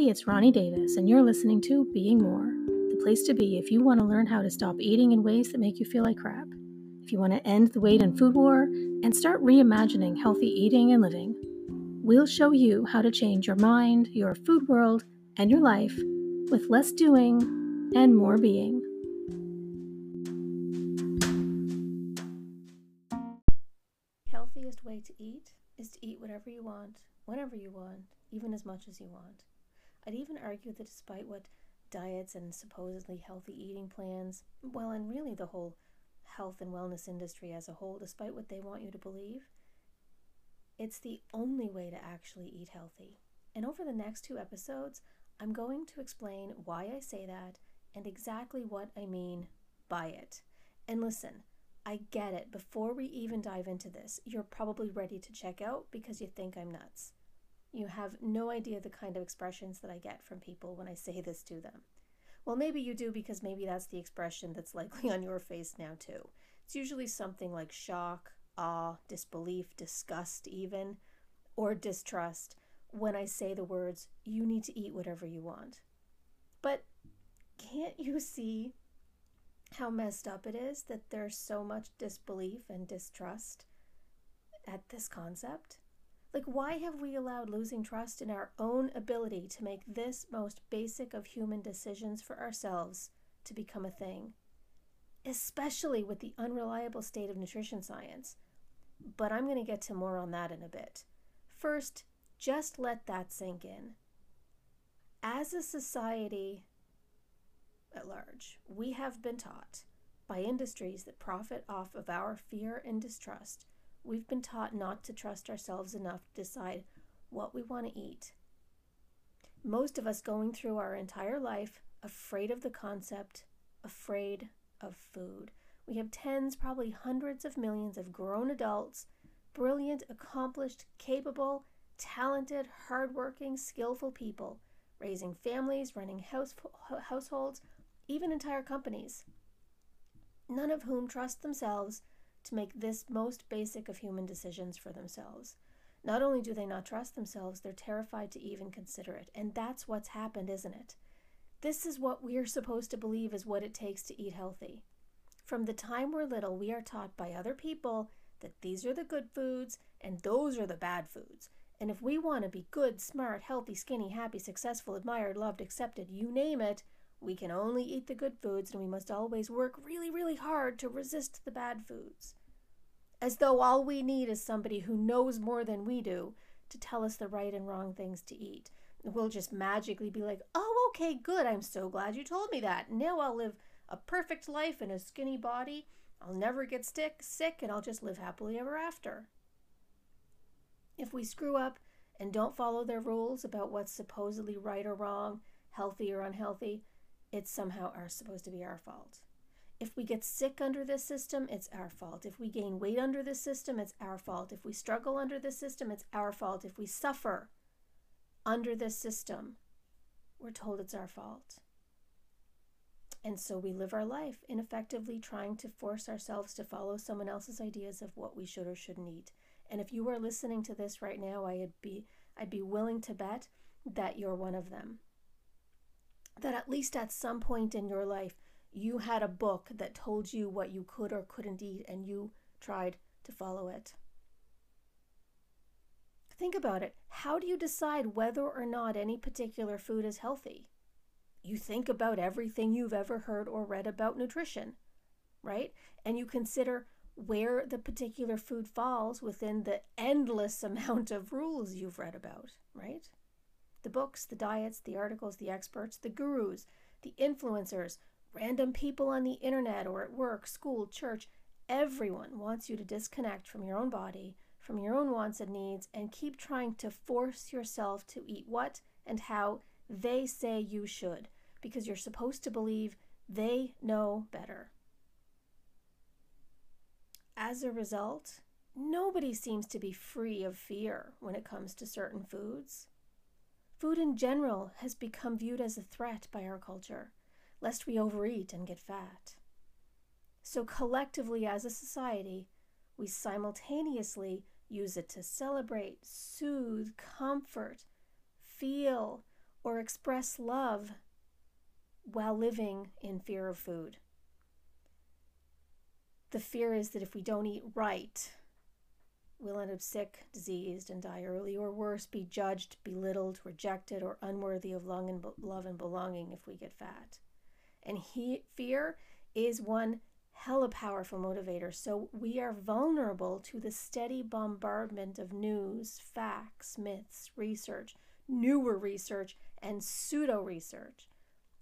Hey, it's Ronnie Davis, and you're listening to Being More, the place to be if you want to learn how to stop eating in ways that make you feel like crap, if you want to end the weight and food war, and start reimagining healthy eating and living. We'll show you how to change your mind, your food world, and your life with less doing and more being. Healthiest way to eat is to eat whatever you want, whenever you want, even as much as you want. I'd even argue that despite what diets and supposedly healthy eating plans, well, and really the whole health and wellness industry as a whole, despite what they want you to believe, it's the only way to actually eat healthy. And over the next two episodes, I'm going to explain why I say that and exactly what I mean by it. And listen, I get it. Before we even dive into this, you're probably ready to check out because you think I'm nuts. You have no idea the kind of expressions that I get from people when I say this to them. Well, maybe you do because maybe that's the expression that's likely on your face now, too. It's usually something like shock, awe, disbelief, disgust, even, or distrust when I say the words, you need to eat whatever you want. But can't you see how messed up it is that there's so much disbelief and distrust at this concept? Like, why have we allowed losing trust in our own ability to make this most basic of human decisions for ourselves to become a thing? Especially with the unreliable state of nutrition science. But I'm going to get to more on that in a bit. First, just let that sink in. As a society at large, we have been taught by industries that profit off of our fear and distrust We've been taught not to trust ourselves enough to decide what we want to eat. Most of us going through our entire life afraid of the concept, afraid of food. We have tens, probably hundreds of millions of grown adults, brilliant, accomplished, capable, talented, hardworking, skillful people, raising families, running house, households, even entire companies, none of whom trust themselves to make this most basic of human decisions for themselves. Not only do they not trust themselves, they're terrified to even consider it. And that's what's happened, isn't it? This is what we're supposed to believe is what it takes to eat healthy. From the time we're little, we are taught by other people that these are the good foods and those are the bad foods. And if we want to be good, smart, healthy, skinny, happy, successful, admired, loved, accepted, you name it, we can only eat the good foods and we must always work really, really hard to resist the bad foods. As though all we need is somebody who knows more than we do to tell us the right and wrong things to eat. We'll just magically be like, oh, okay, good. I'm so glad you told me that. Now I'll live a perfect life in a skinny body. I'll never get sick, sick, and I'll just live happily ever after. If we screw up and don't follow their rules about what's supposedly right or wrong, healthy or unhealthy, it's somehow are supposed to be our fault. If we get sick under this system, it's our fault. If we gain weight under this system, it's our fault. If we struggle under this system, it's our fault. If we suffer under this system, we're told it's our fault. And so we live our life ineffectively trying to force ourselves to follow someone else's ideas of what we should or shouldn't eat. And if you are listening to this right now, I'd be I'd be willing to bet that you're one of them that at least at some point in your life, you had a book that told you what you could or couldn't eat and you tried to follow it. Think about it. How do you decide whether or not any particular food is healthy? You think about everything you've ever heard or read about nutrition, right? And you consider where the particular food falls within the endless amount of rules you've read about, right? The books, the diets, the articles, the experts, the gurus, the influencers, random people on the internet or at work, school, church, everyone wants you to disconnect from your own body, from your own wants and needs, and keep trying to force yourself to eat what and how they say you should, because you're supposed to believe they know better. As a result, nobody seems to be free of fear when it comes to certain foods. Food in general has become viewed as a threat by our culture, lest we overeat and get fat. So, collectively as a society, we simultaneously use it to celebrate, soothe, comfort, feel, or express love while living in fear of food. The fear is that if we don't eat right, we'll end up sick, diseased, and die early, or worse, be judged, belittled, rejected, or unworthy of love and belonging if we get fat. And he, fear is one hella powerful motivator. So we are vulnerable to the steady bombardment of news, facts, myths, research, newer research, and pseudo research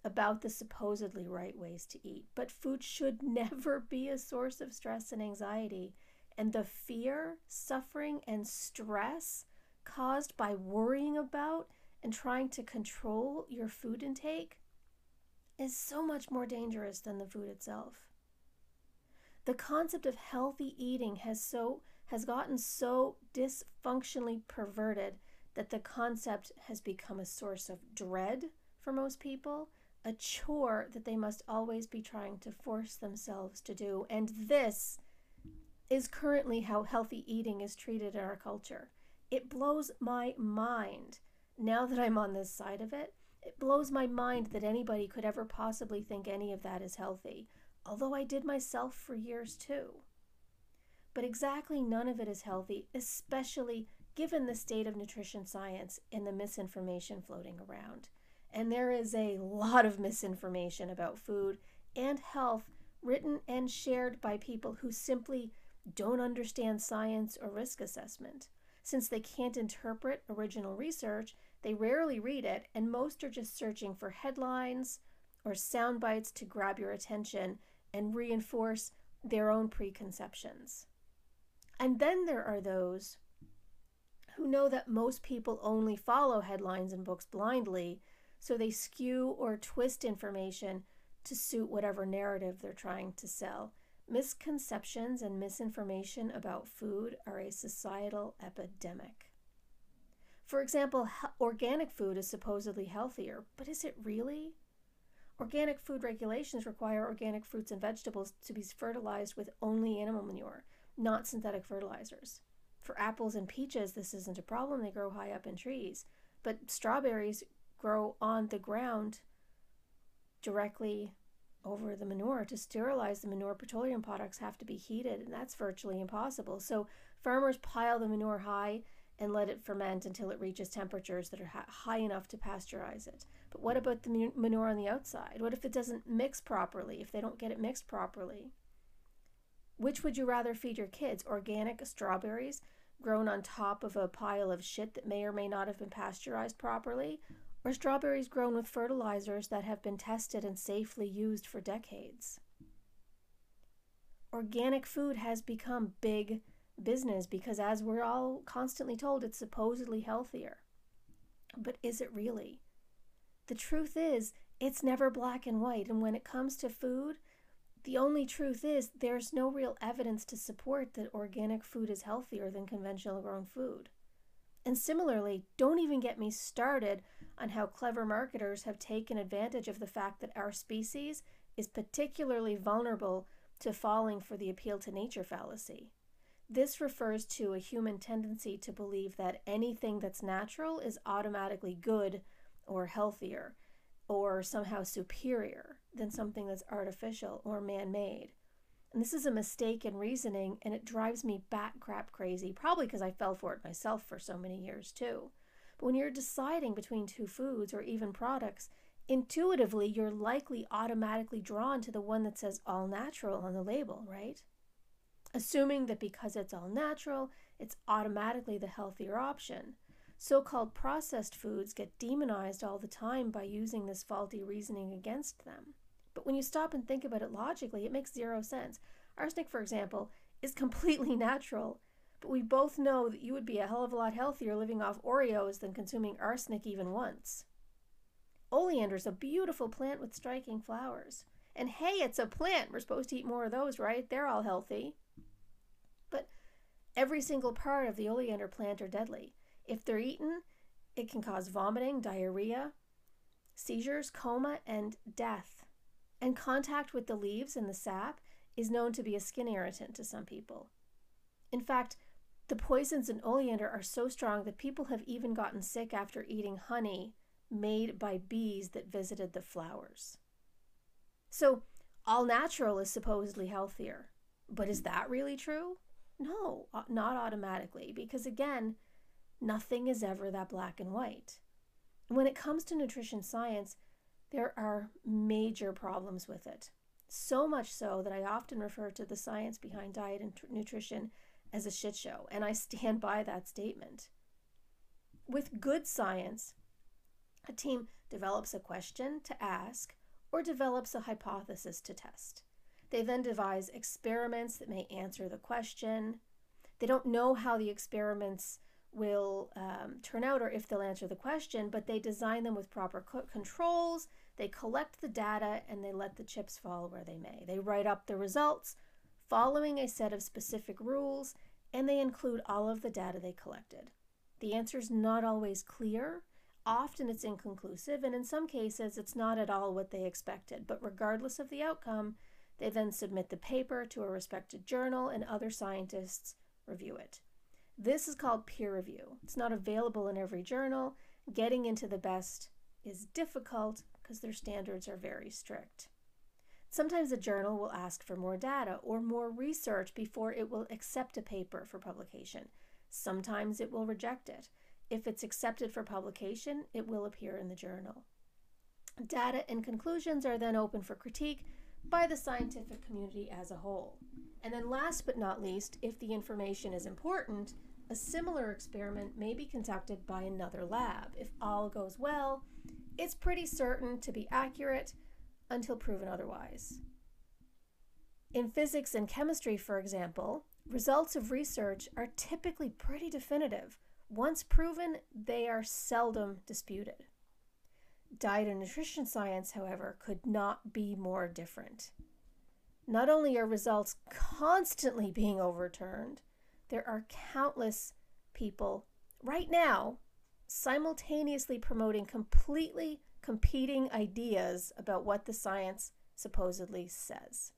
about the supposedly right ways to eat. But food should never be a source of stress and anxiety. And the fear, suffering, and stress caused by worrying about and trying to control your food intake is so much more dangerous than the food itself. The concept of healthy eating has so has gotten so dysfunctionally perverted that the concept has become a source of dread for most people, a chore that they must always be trying to force themselves to do. And this is currently how healthy eating is treated in our culture. It blows my mind now that I'm on this side of it it blows my mind that anybody could ever possibly think any of that is healthy, although I did myself for years too. But exactly none of it is healthy, especially given the state of nutrition science and the misinformation floating around. And there is a lot of misinformation about food and health written and shared by people who simply don't understand science or risk assessment. Since they can't interpret original research, they rarely read it, and most are just searching for headlines or sound bites to grab your attention and reinforce their own preconceptions. And then there are those who know that most people only follow headlines and books blindly, so they skew or twist information to suit whatever narrative they're trying to sell. Misconceptions and misinformation about food are a societal epidemic. For example, organic food is supposedly healthier, but is it really? Organic food regulations require organic fruits and vegetables to be fertilized with only animal manure, not synthetic fertilizers. For apples and peaches, this isn't a problem, they grow high up in trees. But strawberries grow on the ground directly over the manure. To sterilize the manure, petroleum products have to be heated, and that's virtually impossible. So farmers pile the manure high and let it ferment until it reaches temperatures that are high enough to pasteurize it. But what about the manure on the outside? What if it doesn't mix properly, if they don't get it mixed properly? Which would you rather feed your kids? Organic strawberries grown on top of a pile of shit that may or may not have been pasteurized properly? Or strawberries grown with fertilizers that have been tested and safely used for decades? Organic food has become big business because, as we're all constantly told, it's supposedly healthier. But is it really? The truth is, it's never black and white. And when it comes to food, the only truth is there's no real evidence to support that organic food is healthier than conventional grown food. And similarly, don't even get me started on how clever marketers have taken advantage of the fact that our species is particularly vulnerable to falling for the appeal to nature fallacy. This refers to a human tendency to believe that anything that's natural is automatically good or healthier or somehow superior than something that's artificial or man made. And this is a mistake in reasoning, and it drives me bat crap crazy, probably because I fell for it myself for so many years too. But when you're deciding between two foods or even products, intuitively you're likely automatically drawn to the one that says all natural on the label, right? assuming that because it's all natural, it's automatically the healthier option. So called processed foods get demonized all the time by using this faulty reasoning against them. But when you stop and think about it logically, it makes zero sense. Arsenic, for example, is completely natural, but we both know that you would be a hell of a lot healthier living off Oreos than consuming arsenic even once. Oleander is a beautiful plant with striking flowers. And hey, it's a plant. We're supposed to eat more of those, right? They're all healthy. But every single part of the oleander plant are deadly. If they're eaten, it can cause vomiting, diarrhea, seizures, coma, and death. And contact with the leaves and the sap is known to be a skin irritant to some people. In fact, the poisons in oleander are so strong that people have even gotten sick after eating honey made by bees that visited the flowers. So, all natural is supposedly healthier. But is that really true? No, uh, not automatically, because again, nothing is ever that black and white. When it comes to nutrition science, there are major problems with it. So much so that I often refer to the science behind diet and nutrition as a shit show, and I stand by that statement. With good science, a team develops a question to ask or develops a hypothesis to test. They then devise experiments that may answer the question. They don't know how the experiments will um, turn out or if they'll answer the question, but they design them with proper co- controls. They collect the data and they let the chips fall where they may. They write up the results following a set of specific rules and they include all of the data they collected. The answer is not always clear. Often it's inconclusive, and in some cases, it's not at all what they expected. But regardless of the outcome, they then submit the paper to a respected journal, and other scientists review it. This is called peer review. It's not available in every journal. Getting into the best is difficult because their standards are very strict. Sometimes a journal will ask for more data or more research before it will accept a paper for publication. Sometimes it will reject it. If it's accepted for publication, it will appear in the journal. Data and conclusions are then open for critique by the scientific community as a whole. And then, last but not least, if the information is important, a similar experiment may be conducted by another lab. If all goes well, it's pretty certain to be accurate until proven otherwise. In physics and chemistry, for example, Results of research are typically pretty definitive. Once proven, they are seldom disputed. Diet and nutrition science, however, could not be more different. Not only are results constantly being overturned, there are countless people right now simultaneously promoting completely competing ideas about what the science supposedly says.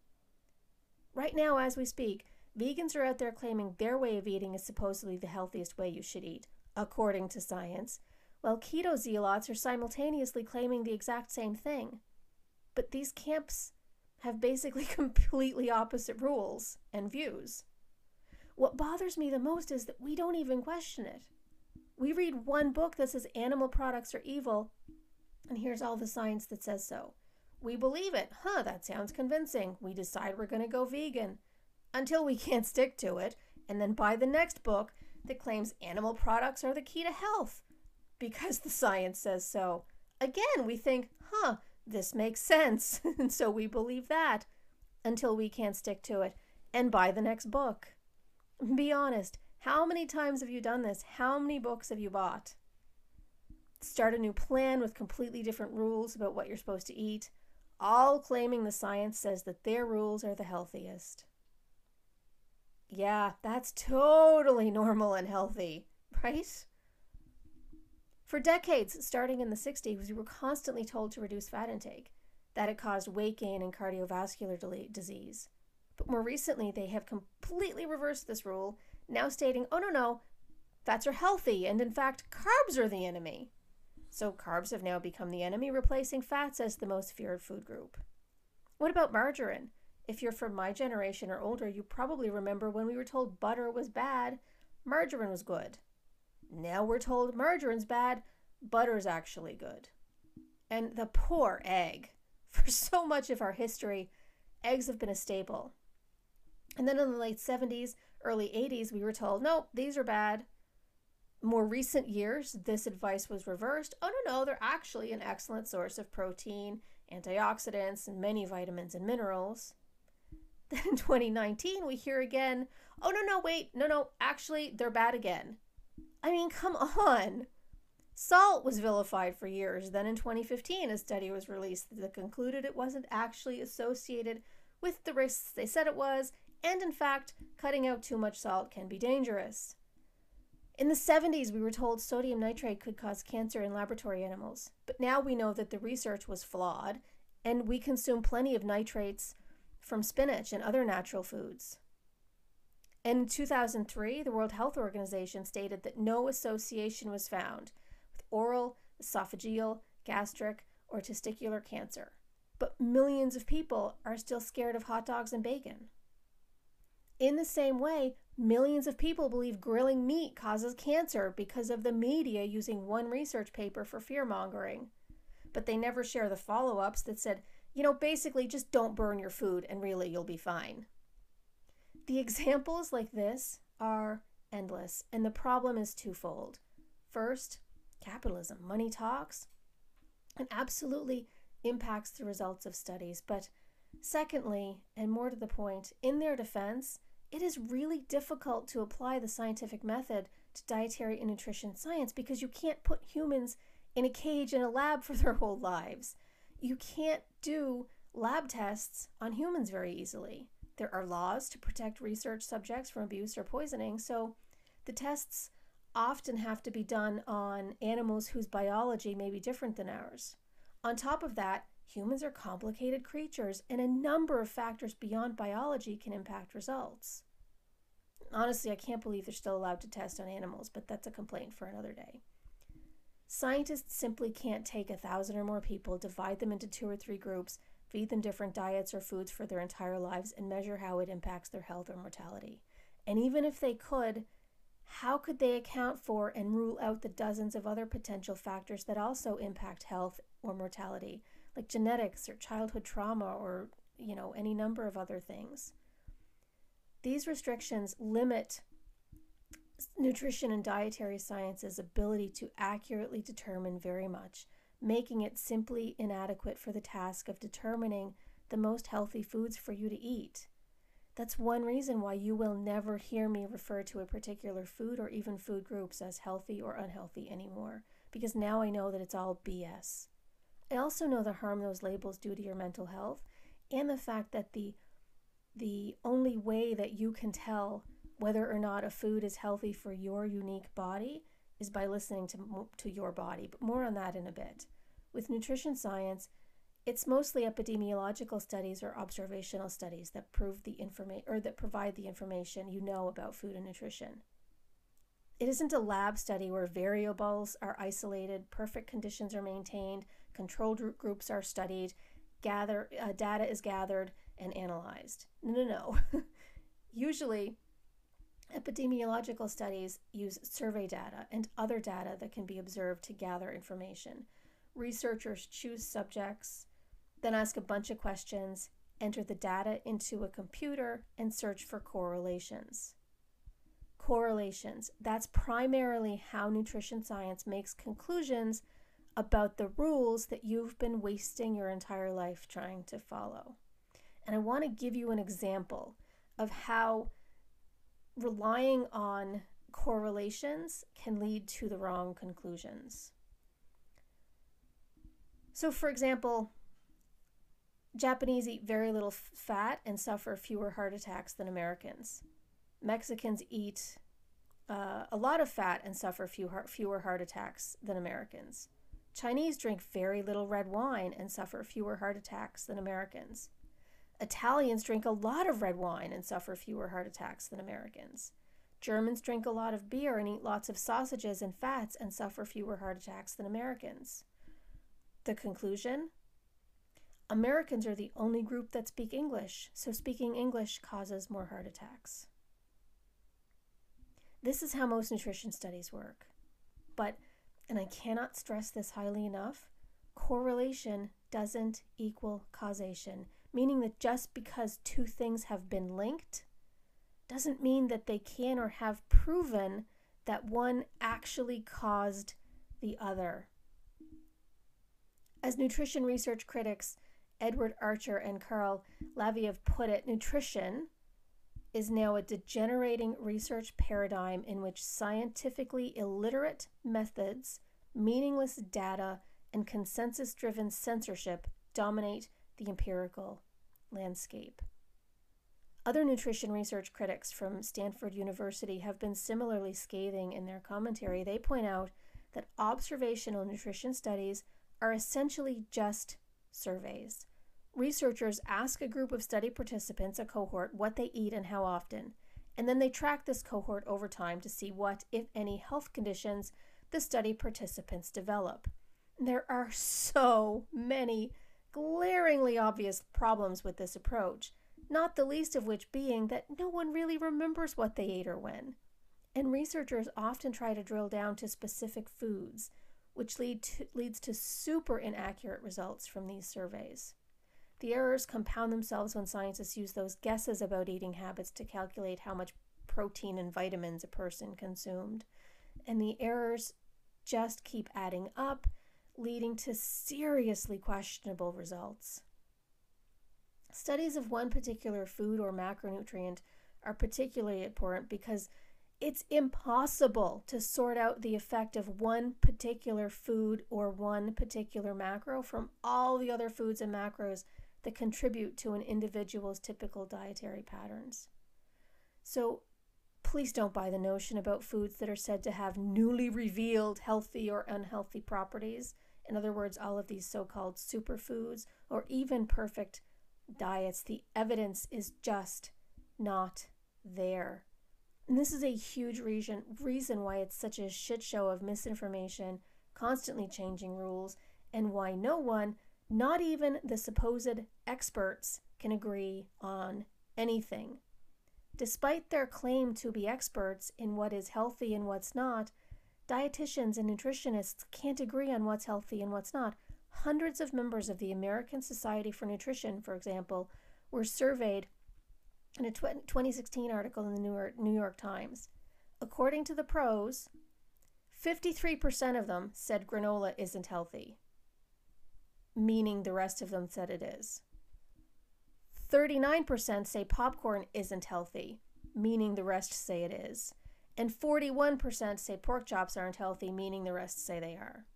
Right now, as we speak, Vegans are out there claiming their way of eating is supposedly the healthiest way you should eat, according to science, while keto zealots are simultaneously claiming the exact same thing. But these camps have basically completely opposite rules and views. What bothers me the most is that we don't even question it. We read one book that says animal products are evil, and here's all the science that says so. We believe it. Huh, that sounds convincing. We decide we're going to go vegan until we can't stick to it, and then buy the next book that claims animal products are the key to health because the science says so. Again, we think, huh, this makes sense, and so we believe that until we can't stick to it and buy the next book. Be honest, how many times have you done this? How many books have you bought? Start a new plan with completely different rules about what you're supposed to eat, all claiming the science says that their rules are the healthiest. Yeah, that's totally normal and healthy, right? For decades, starting in the 60s, we were constantly told to reduce fat intake, that it caused weight gain and cardiovascular disease. But more recently, they have completely reversed this rule, now stating, oh, no, no, fats are healthy, and in fact, carbs are the enemy. So carbs have now become the enemy, replacing fats as the most feared food group. What about margarine? If you're from my generation or older, you probably remember when we were told butter was bad, margarine was good. Now we're told margarine's bad, butter's actually good. And the poor egg. For so much of our history, eggs have been a staple. And then in the late 70s, early 80s, we were told, nope, these are bad. More recent years, this advice was reversed. Oh, no, no, they're actually an excellent source of protein, antioxidants, and many vitamins and minerals. Then in 2019, we hear again, oh, no, no, wait, no, no, actually, they're bad again. I mean, come on. Salt was vilified for years. Then in 2015, a study was released that concluded it wasn't actually associated with the risks they said it was, and in fact, cutting out too much salt can be dangerous. In the 70s, we were told sodium nitrate could cause cancer in laboratory animals, but now we know that the research was flawed, and we consume plenty of nitrates from spinach and other natural foods. In 2003, the World Health Organization stated that no association was found with oral esophageal, gastric, or testicular cancer. But millions of people are still scared of hot dogs and bacon. In the same way, millions of people believe grilling meat causes cancer because of the media using one research paper for fear mongering. But they never share the follow ups that said, you know, basically just don't burn your food and really you'll be fine. The examples like this are endless, and the problem is twofold. First, capitalism. Money talks and absolutely impacts the results of studies. But secondly, and more to the point, in their defense, it is really difficult to apply the scientific method to dietary and nutrition science because you can't put humans in a cage in a lab for their whole lives. You can't do lab tests on humans very easily. There are laws to protect research subjects from abuse or poisoning, so the tests often have to be done on animals whose biology may be different than ours. On top of that, humans are complicated creatures, and a number of factors beyond biology can impact results. Honestly, I can't believe they're still allowed to test on animals, but that's a complaint for another day. Scientists simply can't take a thousand or more people, divide them into two or three groups, feed them different diets or foods for their entire lives, and measure how it impacts their health or mortality. And even if they could, how could they account for and rule out the dozens of other potential factors that also impact health or mortality, like genetics or childhood trauma or, you know, any number of other things? These restrictions limit nutrition and dietary science's ability to accurately determine very much, making it simply inadequate for the task of determining the most healthy foods for you to eat. That's one reason why you will never hear me refer to a particular food or even food groups as healthy or unhealthy anymore, because now I know that it's all BS. I also know the harm those labels do to your mental health and the fact that the the only way that you can tell whether or not a food is healthy for your unique body is by listening to to your body, but more on that in a bit. With nutrition science, it's mostly epidemiological studies or observational studies that prove the information or that provide the information you know about food and nutrition. It isn't a lab study where variables are isolated, perfect conditions are maintained, controlled groups are studied, gather uh, data is gathered and analyzed. No, no, no. Usually, epidemiological studies use survey data and other data that can be observed to gather information. Researchers choose subjects, then ask a bunch of questions, enter the data into a computer, and search for correlations. Correlations. That's primarily how nutrition science makes conclusions about the rules that you've been wasting your entire life trying to follow. And I want to give you an example of how relying on correlations can lead to the wrong conclusions. So, for example, Japanese eat very little fat and suffer fewer heart attacks than Americans. Mexicans eat uh, a lot of fat and suffer few heart, fewer heart attacks than Americans. Chinese drink very little red wine and suffer fewer heart attacks than Americans. Italians drink a lot of red wine and suffer fewer heart attacks than Americans. Germans drink a lot of beer and eat lots of sausages and fats and suffer fewer heart attacks than Americans. The conclusion Americans are the only group that speak English, so speaking English causes more heart attacks. This is how most nutrition studies work. But, and I cannot stress this highly enough, correlation doesn't equal causation, meaning that just because two things have been linked doesn't mean that they can or have proven that one actually caused the other. As nutrition research critics, Edward Archer and Carl Lavie put it, nutrition is now a degenerating research paradigm in which scientifically illiterate methods, meaningless data, and consensus driven censorship dominate the empirical landscape. Other nutrition research critics from Stanford University have been similarly scathing in their commentary. They point out that observational nutrition studies are essentially just surveys. Researchers ask a group of study participants, a cohort, what they eat and how often, and then they track this cohort over time to see what, if any, health conditions the study participants develop. There are so many glaringly obvious problems with this approach, not the least of which being that no one really remembers what they ate or when. And researchers often try to drill down to specific foods, which lead to, leads to super inaccurate results from these surveys. The errors compound themselves when scientists use those guesses about eating habits to calculate how much protein and vitamins a person consumed. And the errors just keep adding up, leading to seriously questionable results. Studies of one particular food or macronutrient are particularly important because it's impossible to sort out the effect of one particular food or one particular macro from all the other foods and macros that contribute to an individual's typical dietary patterns. So please don't buy the notion about foods that are said to have newly revealed healthy or unhealthy properties. In other words, all of these so called superfoods or even perfect diets. The evidence is just not there. And this is a huge reason, reason why it's such a shit show of misinformation, constantly changing rules, and why no one, not even the supposed experts, can agree on anything. Despite their claim to be experts in what is healthy and what's not, dietitians and nutritionists can't agree on what's healthy and what's not. Hundreds of members of the American Society for Nutrition, for example, were surveyed in a 2016 article in the New York, Times. According to the pros, 53% of them said granola isn't healthy, meaning the rest of them said it is. 39% say popcorn isn't healthy, meaning the rest say it is. And 41% say pork chops aren't healthy, meaning the rest say they are.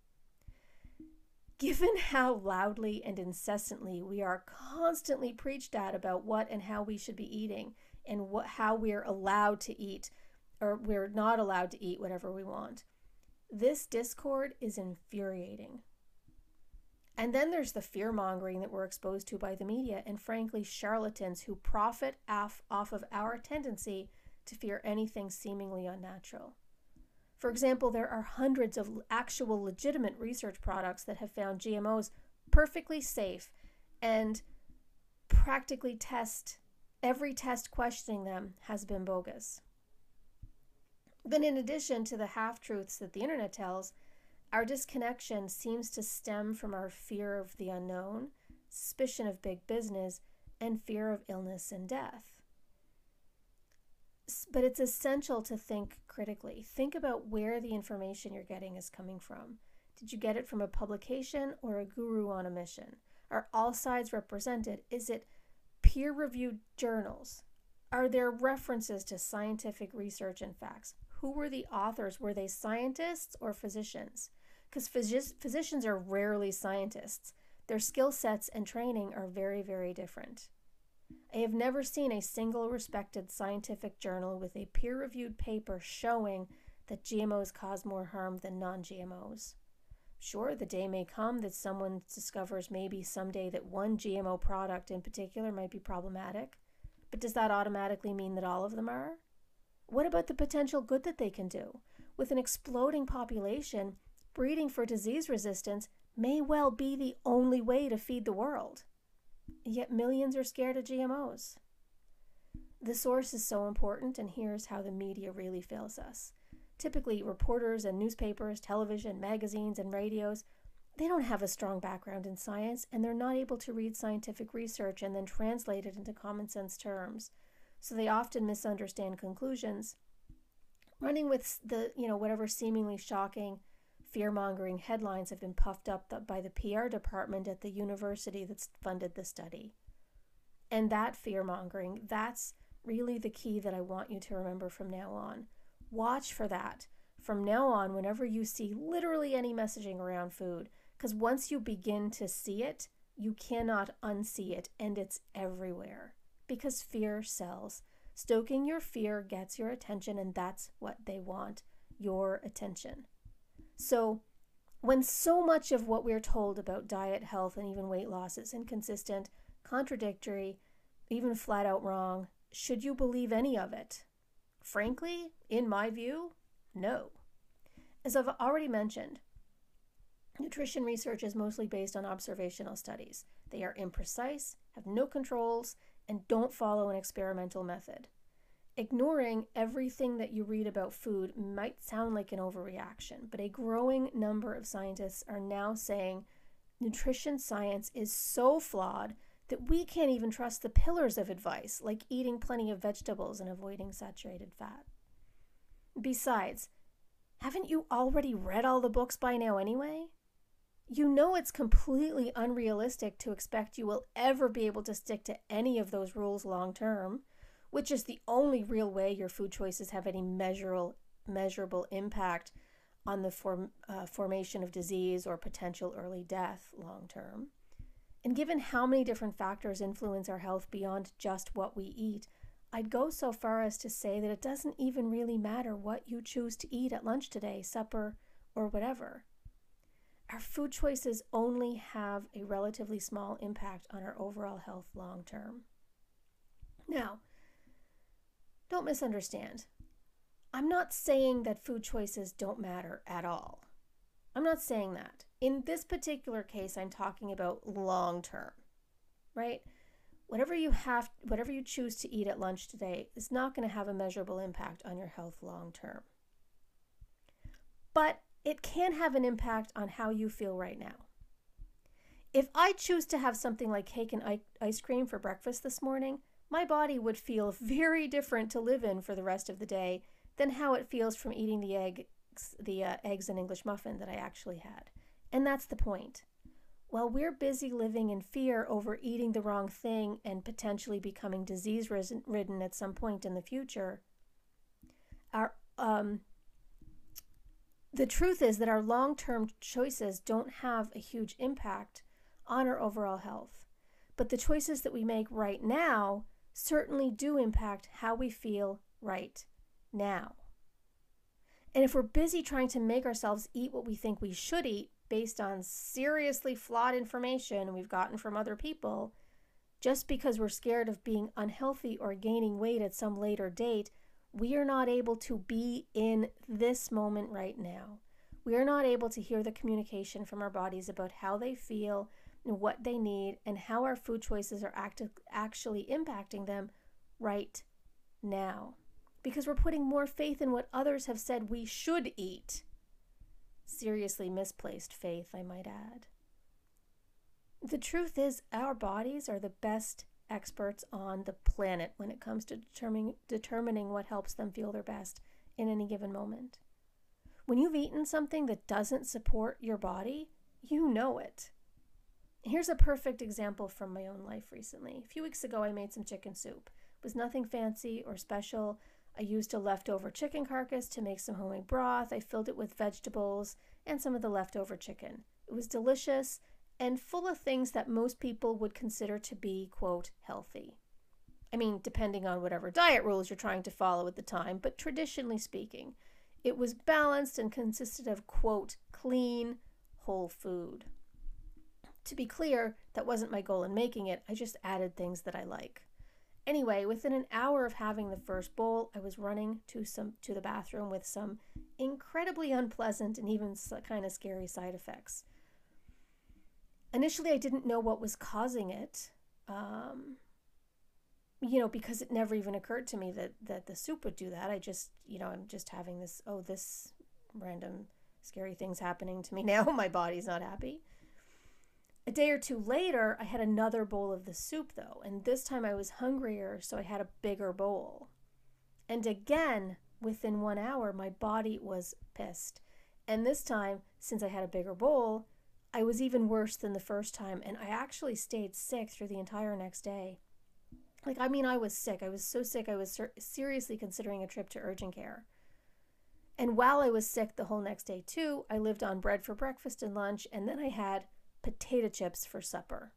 Given how loudly and incessantly we are constantly preached at about what and how we should be eating and what how we're allowed to eat or we're not allowed to eat whatever we want. This discord is infuriating. And then there's the fear mongering that we're exposed to by the media and frankly charlatans who profit off, off of our tendency to fear anything seemingly unnatural. For example, there are hundreds of actual legitimate research products that have found GMOs perfectly safe and practically test every test questioning them has been bogus. But in addition to the half truths that the internet tells, our disconnection seems to stem from our fear of the unknown, suspicion of big business, and fear of illness and death but it's essential to think critically. Think about where the information you're getting is coming from. Did you get it from a publication or a guru on a mission? Are all sides represented? Is it peer reviewed journals? Are there references to scientific research and facts? Who were the authors? Were they scientists or physicians? Because phys- physicians are rarely scientists. Their skill sets and training are very, very different. I have never seen a single respected scientific journal with a peer reviewed paper showing that GMOs cause more harm than non GMOs. Sure, the day may come that someone discovers maybe someday that one GMO product in particular might be problematic, but does that automatically mean that all of them are? What about the potential good that they can do? With an exploding population, breeding for disease resistance may well be the only way to feed the world. Yet millions are scared of GMOs. The source is so important, and here's how the media really fails us. Typically, reporters and newspapers, television, magazines, and radios, they don't have a strong background in science, and they're not able to read scientific research and then translate it into common sense terms. So they often misunderstand conclusions, running with the, you know, whatever seemingly shocking fear mongering headlines have been puffed up by the PR department at the university that's funded the study. And that fear mongering, that's really the key that I want you to remember from now on. Watch for that from now on whenever you see literally any messaging around food, because once you begin to see it, you cannot unsee it, and it's everywhere because fear sells. Stoking your fear gets your attention, and that's what they want your attention. So, when so much of what we're told about diet, health, and even weight loss is inconsistent, contradictory, even flat out wrong, should you believe any of it? Frankly, in my view, no. As I've already mentioned, Nutrition research is mostly based on observational studies. They are imprecise, have no controls, and don't follow an experimental method. Ignoring everything that you read about food might sound like an overreaction, but a growing number of scientists are now saying nutrition science is so flawed that we can't even trust the pillars of advice, like eating plenty of vegetables and avoiding saturated fat. Besides, haven't you already read all the books by now anyway? You know it's completely unrealistic to expect you will ever be able to stick to any of those rules long term, which is the only real way your food choices have any measurable measurable impact on the form, uh, formation of disease or potential early death long term. And given how many different factors influence our health beyond just what we eat, I'd go so far as to say that it doesn't even really matter what you choose to eat at lunch today, supper, or whatever. Our food choices only have a relatively small impact on our overall health long term. Now, don't misunderstand. I'm not saying that food choices don't matter at all. I'm not saying that. In this particular case, I'm talking about long term, right? Whatever you have, whatever you choose to eat at lunch today is not going to have a measurable impact on your health long term. But it can have an impact on how you feel right now. If I choose to have something like cake and ice cream for breakfast this morning, my body would feel very different to live in for the rest of the day than how it feels from eating the eggs, the uh, eggs and English muffin that I actually had. And that's the point. While we're busy living in fear over eating the wrong thing and potentially becoming disease ridden at some point in the future, our um, the truth is that our long term choices don't have a huge impact on our overall health. But the choices that we make right now certainly do impact how we feel right now. And if we're busy trying to make ourselves eat what we think we should eat based on seriously flawed information we've gotten from other people, just because we're scared of being unhealthy or gaining weight at some later date we are not able to be in this moment right now. We are not able to hear the communication from our bodies about how they feel and what they need and how our food choices are act- actually impacting them right now. Because we're putting more faith in what others have said we should eat. Seriously misplaced faith, I might add. The truth is, our bodies are the best experts on the planet when it comes to determining, determining what helps them feel their best in any given moment. When you've eaten something that doesn't support your body, you know it. Here's a perfect example from my own life recently. A few weeks ago, I made some chicken soup. It was nothing fancy or special. I used a leftover chicken carcass to make some homemade broth. I filled it with vegetables and some of the leftover chicken. It was delicious and full of things that most people would consider to be, quote, healthy. I mean, depending on whatever diet rules you're trying to follow at the time, but traditionally speaking, it was balanced and consisted of, quote, clean, whole food. To be clear, that wasn't my goal in making it, I just added things that I like. Anyway, within an hour of having the first bowl, I was running to some to the bathroom with some incredibly unpleasant and even kind of scary side effects initially I didn't know what was causing it. Um, you know, because it never even occurred to me that that the soup would do that. I just, you know, I'm just having this oh, this random scary things happening to me now. My body's not happy. A day or two later, I had another bowl of the soup though, and this time I was hungrier, so I had a bigger bowl. And again, within 1 hour, my body was pissed. And this time, since I had a bigger bowl, I was even worse than the first time, and I actually stayed sick through the entire next day. Like, I mean, I was sick. I was so sick, I was ser- seriously considering a trip to urgent care. And while I was sick the whole next day, too, I lived on bread for breakfast and lunch, and then I had potato chips for supper.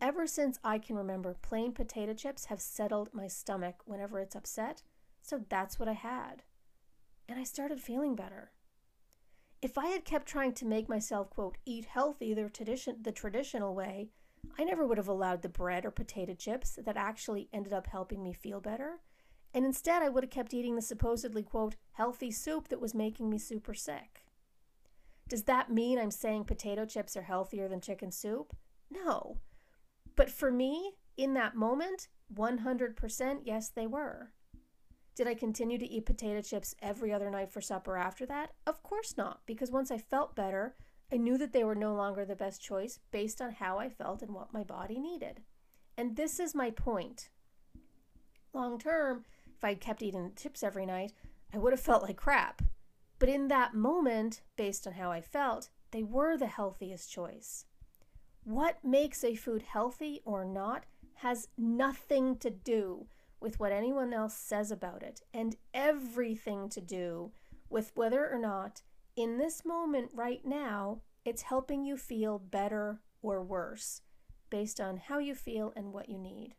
Ever since I can remember, plain potato chips have settled my stomach whenever it's upset, so that's what I had. And I started feeling better. If I had kept trying to make myself, quote, eat healthy the, tradition, the traditional way, I never would have allowed the bread or potato chips that actually ended up helping me feel better. And instead, I would have kept eating the supposedly, quote, healthy soup that was making me super sick. Does that mean I'm saying potato chips are healthier than chicken soup? No. But for me, in that moment, 100% yes, they were. Did I continue to eat potato chips every other night for supper after that? Of course not, because once I felt better, I knew that they were no longer the best choice based on how I felt and what my body needed. And this is my point. Long term, if I'd kept eating chips every night, I would have felt like crap. But in that moment, based on how I felt, they were the healthiest choice. What makes a food healthy or not has nothing to do with what anyone else says about it, and everything to do with whether or not, in this moment right now, it's helping you feel better or worse based on how you feel and what you need.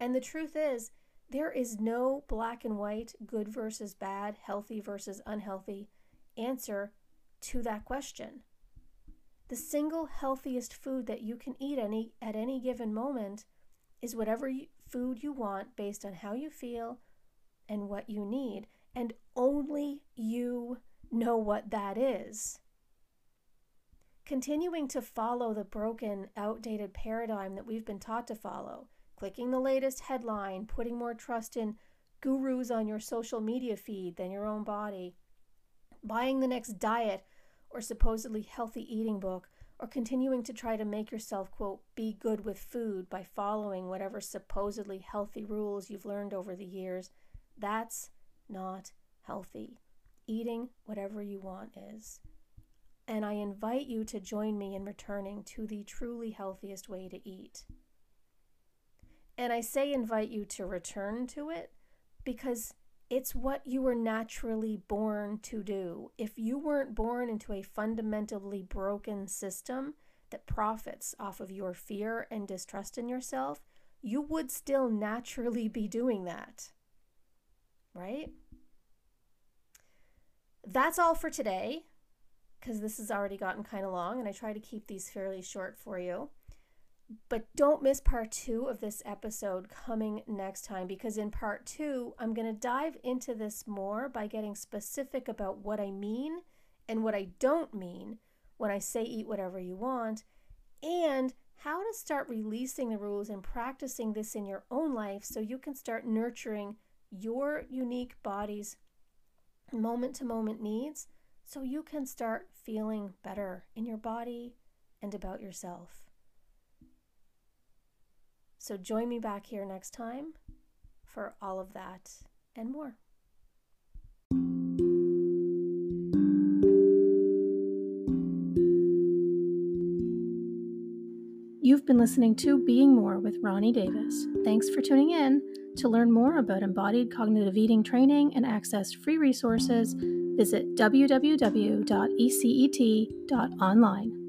And the truth is, there is no black and white, good versus bad, healthy versus unhealthy answer to that question. The single healthiest food that you can eat any at any given moment is whatever you, food you want based on how you feel and what you need, and only you know what that is. Continuing to follow the broken, outdated paradigm that we've been taught to follow, clicking the latest headline, putting more trust in gurus on your social media feed than your own body, buying the next diet or supposedly healthy eating book, or continuing to try to make yourself, quote, be good with food by following whatever supposedly healthy rules you've learned over the years, that's not healthy. Eating whatever you want is. And I invite you to join me in returning to the truly healthiest way to eat. And I say invite you to return to it because it's what you were naturally born to do. If you weren't born into a fundamentally broken system that profits off of your fear and distrust in yourself, you would still naturally be doing that. Right? That's all for today because this has already gotten kind of long and I try to keep these fairly short for you. But don't miss part two of this episode coming next time because in part two, I'm going to dive into this more by getting specific about what I mean and what I don't mean when I say eat whatever you want and how to start releasing the rules and practicing this in your own life so you can start nurturing your unique body's moment to moment needs so you can start feeling better in your body and about yourself. So join me back here next time for all of that and more. You've been listening to Being More with Ronnie Davis. Thanks for tuning in. To learn more about embodied cognitive eating training and access free resources, visit www.ecet.online.